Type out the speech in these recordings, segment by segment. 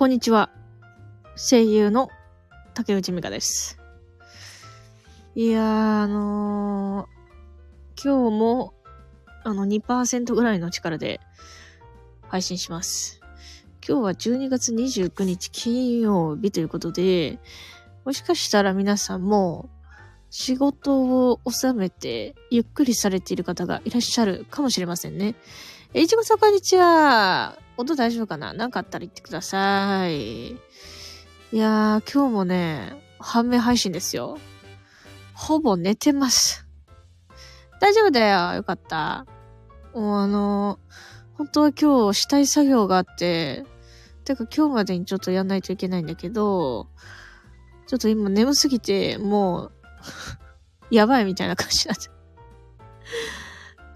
こんにちは。声優の竹内美香です。いやー、あのー今日も、あの、2%ぐらいの力で配信します。今日は12月29日金曜日ということで、もしかしたら皆さんも仕事を収めてゆっくりされている方がいらっしゃるかもしれませんね。えいちごさんこんにちは。音大丈夫かな？なんかあったら言ってください。いやー、今日もね、判明配信ですよ。ほぼ寝てます。大丈夫だよ。よかった。もうあの、本当は今日したい作業があって、てか今日までにちょっとやんないといけないんだけど、ちょっと今眠すぎて、もう、やばいみたいな感じになって。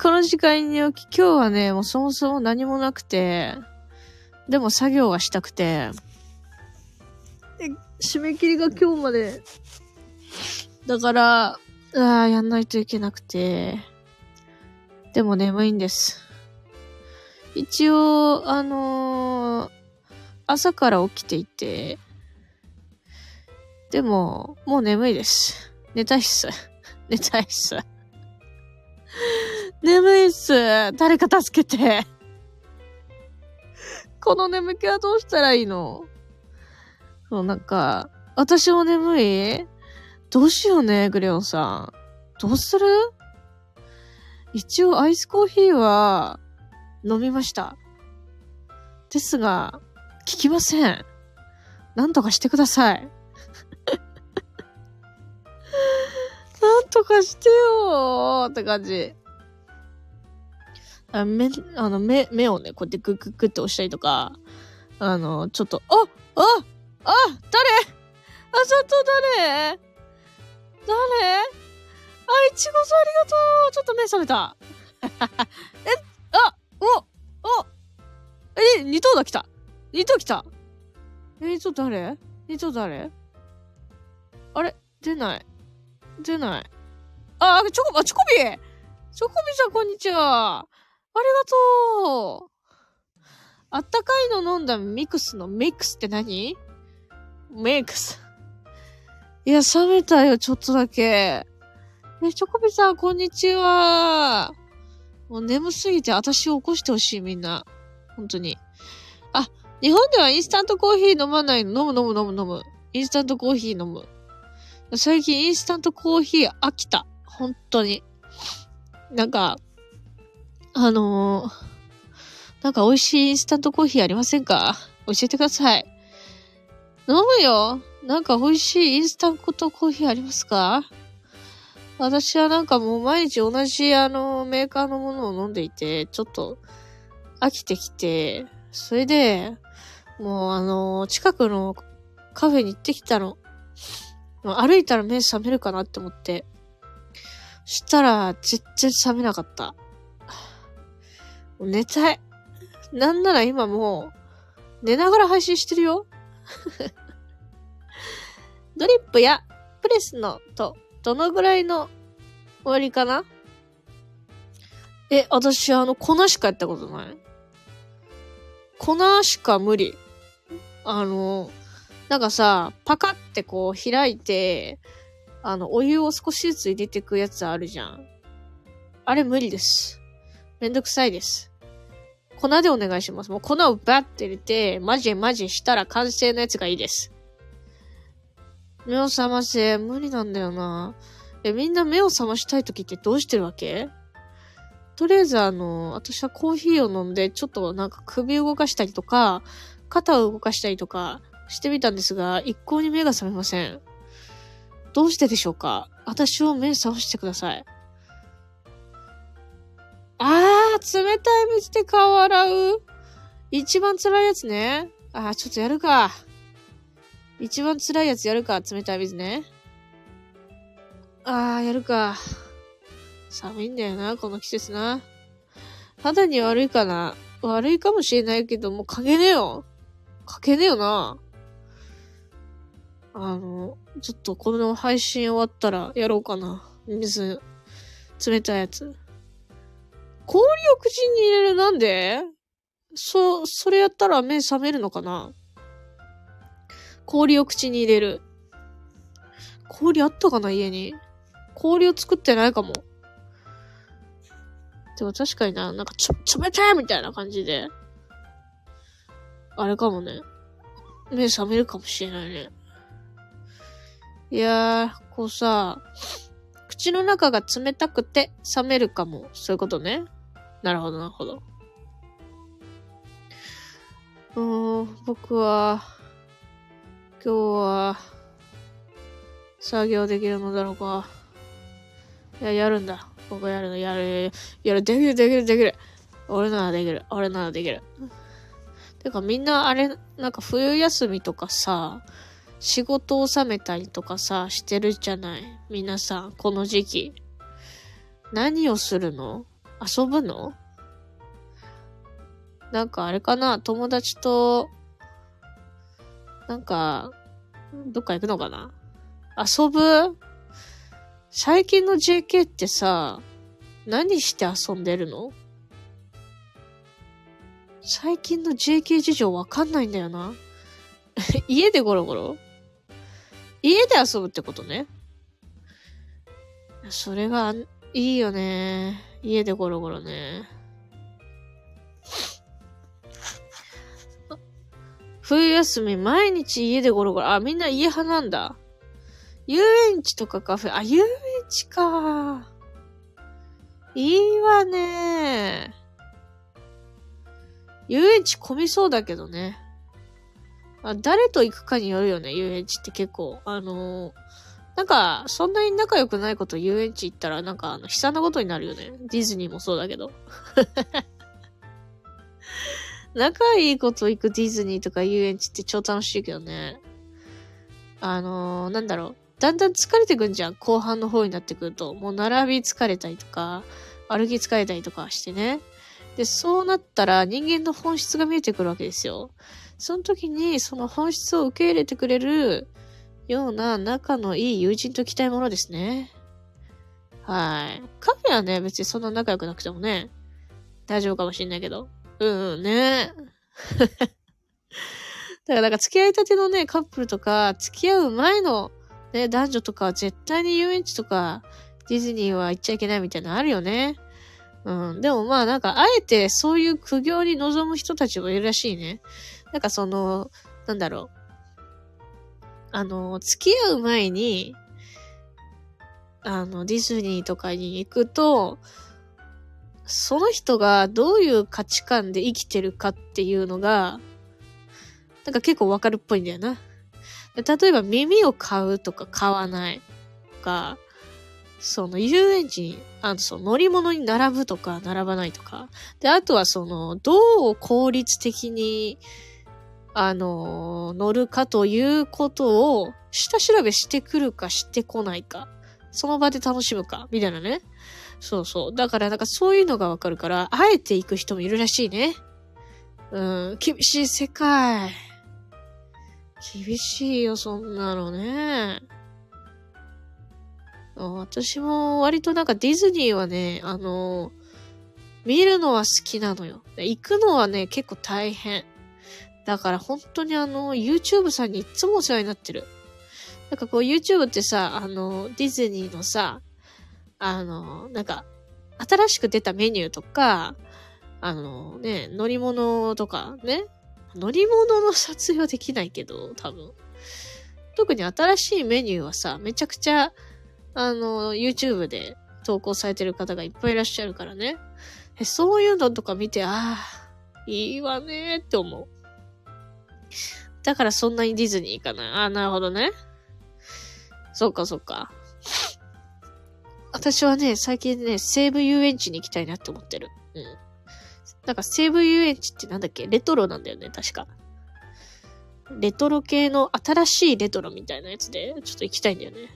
この時間に起き、今日はね、もうそもそも何もなくて、でも作業はしたくて、で締め切りが今日まで、だから、ああ、やんないといけなくて、でも眠いんです。一応、あのー朝から起きていて、でも、もう眠いです。寝たいっす。寝たいっす。眠いっす。誰か助けて。この眠気はどうしたらいいの？そう、なんか、私も眠い？どうしようね、グレオンさん。どうする？一応アイスコーヒーは飲みました。ですが、効きません。なんとかしてください。とかしてよって感じ。あ目、あの、目、目をね、こうやってグッグッグって押したりとか、あの、ちょっと、あああ誰？あ、ちょっと誰？誰？あ、いちごさんありがとうちょっと目覚めた。え、あ、お、お、え、二頭だ来た。二頭来た。え、二頭誰？二頭誰？あれ？出ない。出ない。あ、チョコ、あ、チョコビチョコビさんこんにちは。ありがとう。あったかいの飲んだミクスのミックスって何？メイクス。いや、冷めたよ、ちょっとだけ。え、チョコビさん、こんにちは。もう眠すぎて私を起こしてほしい、みんな。本当に。あ、日本ではインスタントコーヒー飲まないの？飲む飲む飲む飲む。インスタントコーヒー飲む。最近インスタントコーヒー飽きた。本当に。なんか、あのーなんか美味しいインスタントコーヒーありませんか？教えてください。飲むよなんか美味しいインスタントコーヒーありますか？私はなんかもう毎日同じあのメーカーのものを飲んでいて、ちょっと飽きてきて、それで、もうあの、近くのカフェに行ってきたの。歩いたら目覚めるかなって思って。したら、全然覚めなかった。寝たい。なんなら今もう、寝ながら配信してるよ。ドリップやプレスのと、どのぐらいの終わりかな？え、私あの、粉しかやったことない？粉しか無理。あの、なんかさ、パカってこう開いて、あの、お湯を少しずつ入れていくやつあるじゃん。あれ無理です。めんどくさいです。粉でお願いします。もう粉をバッて入れて、マジマジしたら完成のやつがいいです。目を覚ませ。無理なんだよな。え、みんな目を覚ましたい時ってどうしてるわけ？とりあえずあの、私はコーヒーを飲んで、ちょっとなんか首を動かしたりとか、肩を動かしたりとかしてみたんですが、一向に目が覚めません。どうしてでしょうか？私を目覚ましてください。あー、冷たい水で顔洗う。一番辛いやつね。あー、ちょっとやるか。一番辛いやつやるか、冷たい水ね。あー、やるか。寒いんだよな、この季節な。肌に悪いかな悪いかもしれないけど、もうかけねえよ。かけねえよな。あの、ちょっとこの配信終わったらやろうかな。水、冷たいやつ。氷を口に入れるなんで？そ、それやったら目覚めるのかな？氷を口に入れる。氷あったかな家に？氷を作ってないかも。でも確かにな、なんかちょ、冷たいみたいな感じで。あれかもね。目覚めるかもしれないね。いやー、こうさ、口の中が冷たくて冷めるかも。そういうことね。なるほど、なるほど。うーん、僕は、今日は、作業できるのだろうか。いや、やるんだ。僕やるの、やる、やる、できる、できる、できる。俺ならできる。俺ならできる。てかみんなあれ、なんか冬休みとかさ、仕事を収めたりとかさ、してるじゃない？皆さん、この時期。何をするの？遊ぶの？なんかあれかな？友達と、なんか、どっか行くのかな？遊ぶ？最近の JK ってさ、何して遊んでるの？最近の JK 事情わかんないんだよな。家でゴロゴロ？家で遊ぶってことね。それがいいよね。家でゴロゴロね。冬休み毎日家でゴロゴロ。あ、みんな家派なんだ。遊園地とかカフェ。あ、遊園地か。いいわね。遊園地混みそうだけどね。あ誰と行くかによるよね、遊園地って結構。あのー、なんか、そんなに仲良くないこと遊園地行ったら、なんか、あの、悲惨なことになるよね。ディズニーもそうだけど。仲いいこと行くディズニーとか遊園地って超楽しいけどね。あのー、なんだろう。だんだん疲れてくんじゃん。後半の方になってくると。もう並び疲れたりとか、歩き疲れたりとかしてね。で、そうなったら人間の本質が見えてくるわけですよ。その時にその本質を受け入れてくれるような仲のいい友人といきたいものですね。はい。カフェはね、別にそんな仲良くなくてもね、大丈夫かもしんないけど。うんうんね。だからなんか付き合いたてのね、カップルとか、付き合う前のね、男女とかは絶対に遊園地とか、ディズニーは行っちゃいけないみたいなのあるよね。うん。でもまあなんか、あえてそういう苦行に臨む人たちもいるらしいね。なんかその、なんだろう。あの、付き合う前に、あの、ディズニーとかに行くと、その人がどういう価値観で生きてるかっていうのが、なんか結構わかるっぽいんだよな。例えば耳を買うとか買わないとか、その遊園地に、あの、その乗り物に並ぶとか並ばないとか。で、あとはその、どう効率的に、あの、乗るかということを、下調べしてくるかしてこないか。その場で楽しむか、みたいなね。そうそう。だからなんかそういうのがわかるから、あえて行く人もいるらしいね。うん、厳しい世界。厳しいよ、そんなのね。私も割となんかディズニーはね、あの、見るのは好きなのよ。行くのはね、結構大変。だから本当にあの、YouTube さんにいつもお世話になってる。なんかこう YouTube ってさ、あの、ディズニーのさ、あの、なんか、新しく出たメニューとか、あのね、乗り物とかね、乗り物の撮影はできないけど、多分。特に新しいメニューはさ、めちゃくちゃあの、YouTube で投稿されてる方がいっぱいいらっしゃるからね。そういうのとか見て、ああ、いいわねーって思う。だからそんなにディズニー行かない。ああ、なるほどね。そっかそっか。私はね、最近ね、西武遊園地に行きたいなって思ってる。うん。なんか西武遊園地ってなんだっけ？レトロなんだよね、確か。レトロ系の新しいレトロみたいなやつで、ちょっと行きたいんだよね。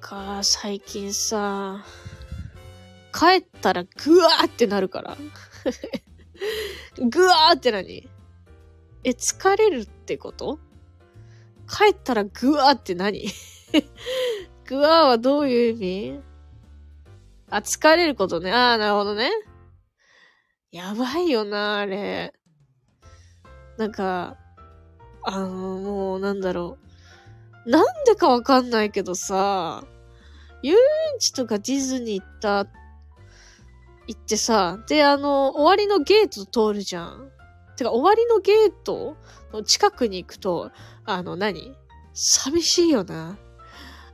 か、最近さ、帰ったらぐわーってなるから。ぐわーって何？え、疲れるってこと？帰ったらぐわーって何？ぐわーはどういう意味？あ、疲れることね。ああ、なるほどね。やばいよな、あれ。なんか、あの、もう、なんだろう。なんでかわかんないけどさ、遊園地とかディズニー行った、行ってさ、で、あの、終わりのゲート通るじゃん。てか、終わりのゲートの近くに行くと、あの何、寂しいよな。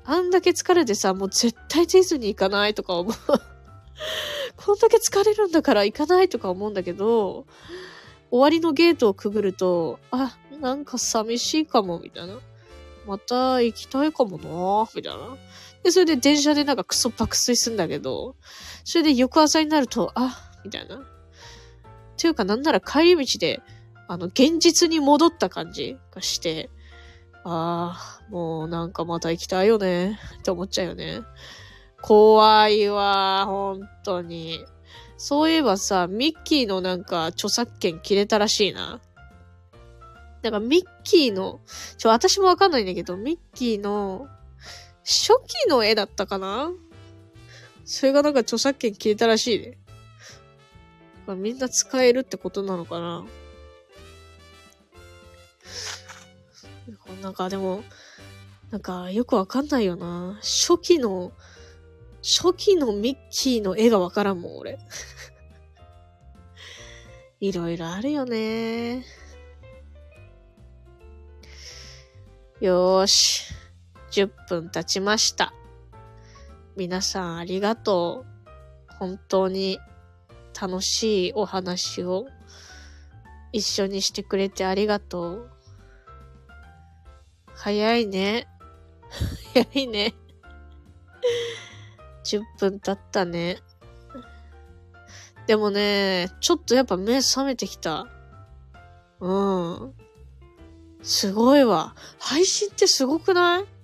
あんだけ疲れてさ、もう絶対ディズニー行かないとか思う。こんだけ疲れるんだから行かないとか思うんだけど、終わりのゲートをくぐると、あ、なんか寂しいかも、みたいな。また行きたいかもなみたいな。で、それで電車でなんかクソ爆睡すんだけど、それで翌朝になると、あ、みたいな。ていうかなんなら帰り道で、あの、現実に戻った感じがして、ああ、もうなんかまた行きたいよね、って思っちゃうよね。怖いわ、本当に。そういえばさ、ミッキーのなんか著作権切れたらしいな。なんかミッキーの、ちょ、私もわかんないんだけど、ミッキーの初期の絵だったかな？それがなんか著作権消えたらしいね。みんな使えるってことなのかな？なんかでも、なんかよくわかんないよな。初期の、初期のミッキーの絵がわからんもん、俺。いろいろあるよね。よーし。10分経ちました。皆さんありがとう。本当に楽しいお話を一緒にしてくれてありがとう。早いね。早いね。10分経ったね。でもね、ちょっとやっぱ目覚めてきた。うん。すごいわ。配信ってすごくない？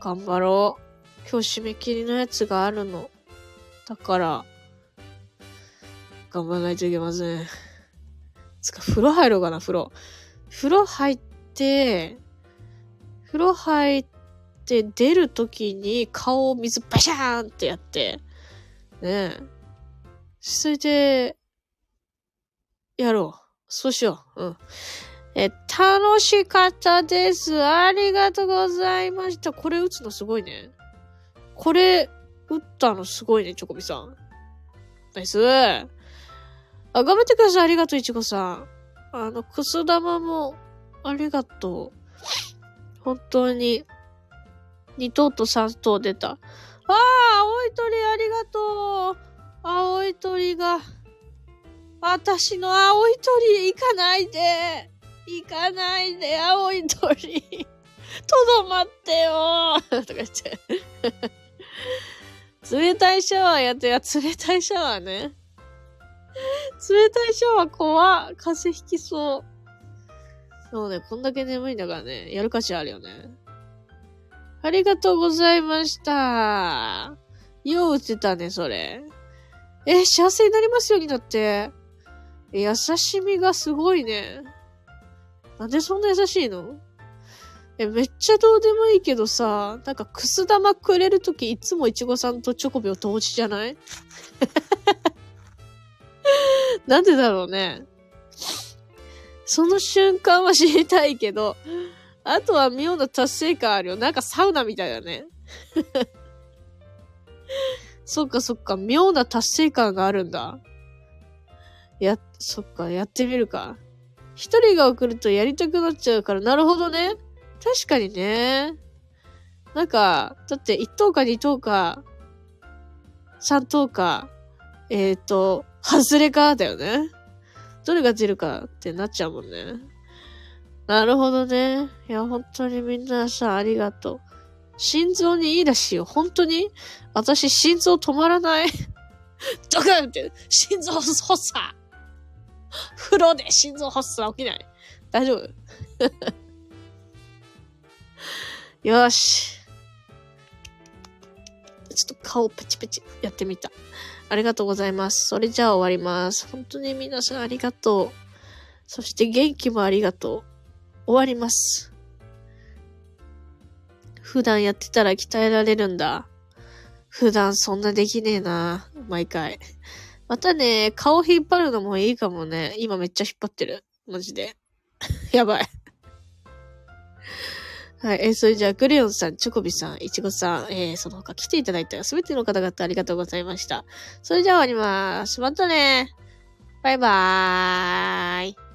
頑張ろう。今日締め切りのやつがあるの。だから、頑張らないといけません。つか、風呂入ろうかな、風呂。風呂入って、風呂入って出るときに顔を水バシャーンってやって、ねえ。それで、やろう。そうしよう。うん。え、楽しかったです。ありがとうございました。これ打つのすごいね。これ、打ったのすごいね、チョコビさん。ナイス。あ、頑張ってください。ありがとう、いちごさん。あの、くす玉も、ありがとう。本当に、2頭と3頭出た。ああ、青い鳥ありがとう。青い鳥が、私の青い鳥行かないで。行かないで、青い鳥。とどまってよとか言って。冷たいシャワーやってや、冷たいシャワーね。冷たいシャワー怖風邪ひきそう。そうね、こんだけ眠いんだからね、やる価値あるよね。ありがとうございました。よう打ってたね、それ。え、幸せになりますようになって。優しみがすごいね。なんでそんな優しいの？え、めっちゃどうでもいいけどさ、なんかくす玉くれるときいつもいちごさんとチョコビを同時じゃない？なんでだろうね。その瞬間は知りたいけど、あとは妙な達成感あるよ。なんかサウナみたいだね。そっかそっか、妙な達成感があるんだ。や、そっか、やってみるか。一人が送るとやりたくなっちゃうから、なるほどね。確かにね。なんか、だって1等か2等か、3等か、えっ、ー、と、外れかだよね。どれが出るかってなっちゃうもんね。なるほどね。いや、本当にみんなさ、ありがとう。心臓にいいらしいよ。本当に？私、心臓止まらない。ドクンって、心臓発作風呂で心臓発作起きない大丈夫 よし。ちょっと顔ペチペチやってみた。ありがとうございます。それじゃあ終わります。本当に皆さんありがとう。そして元気もありがとう。終わります。普段やってたら鍛えられるんだ。普段そんなできねえな。毎回。またね、顔引っ張るのもいいかもね。今めっちゃ引っ張ってる。マジで。やばい。はい。えー、それじゃあ、クレヨンさん、チョコビさん、いちごさん、えー、その他来ていただいたすべての方々ありがとうございました。それじゃあ終わります。またね。バイバーイ。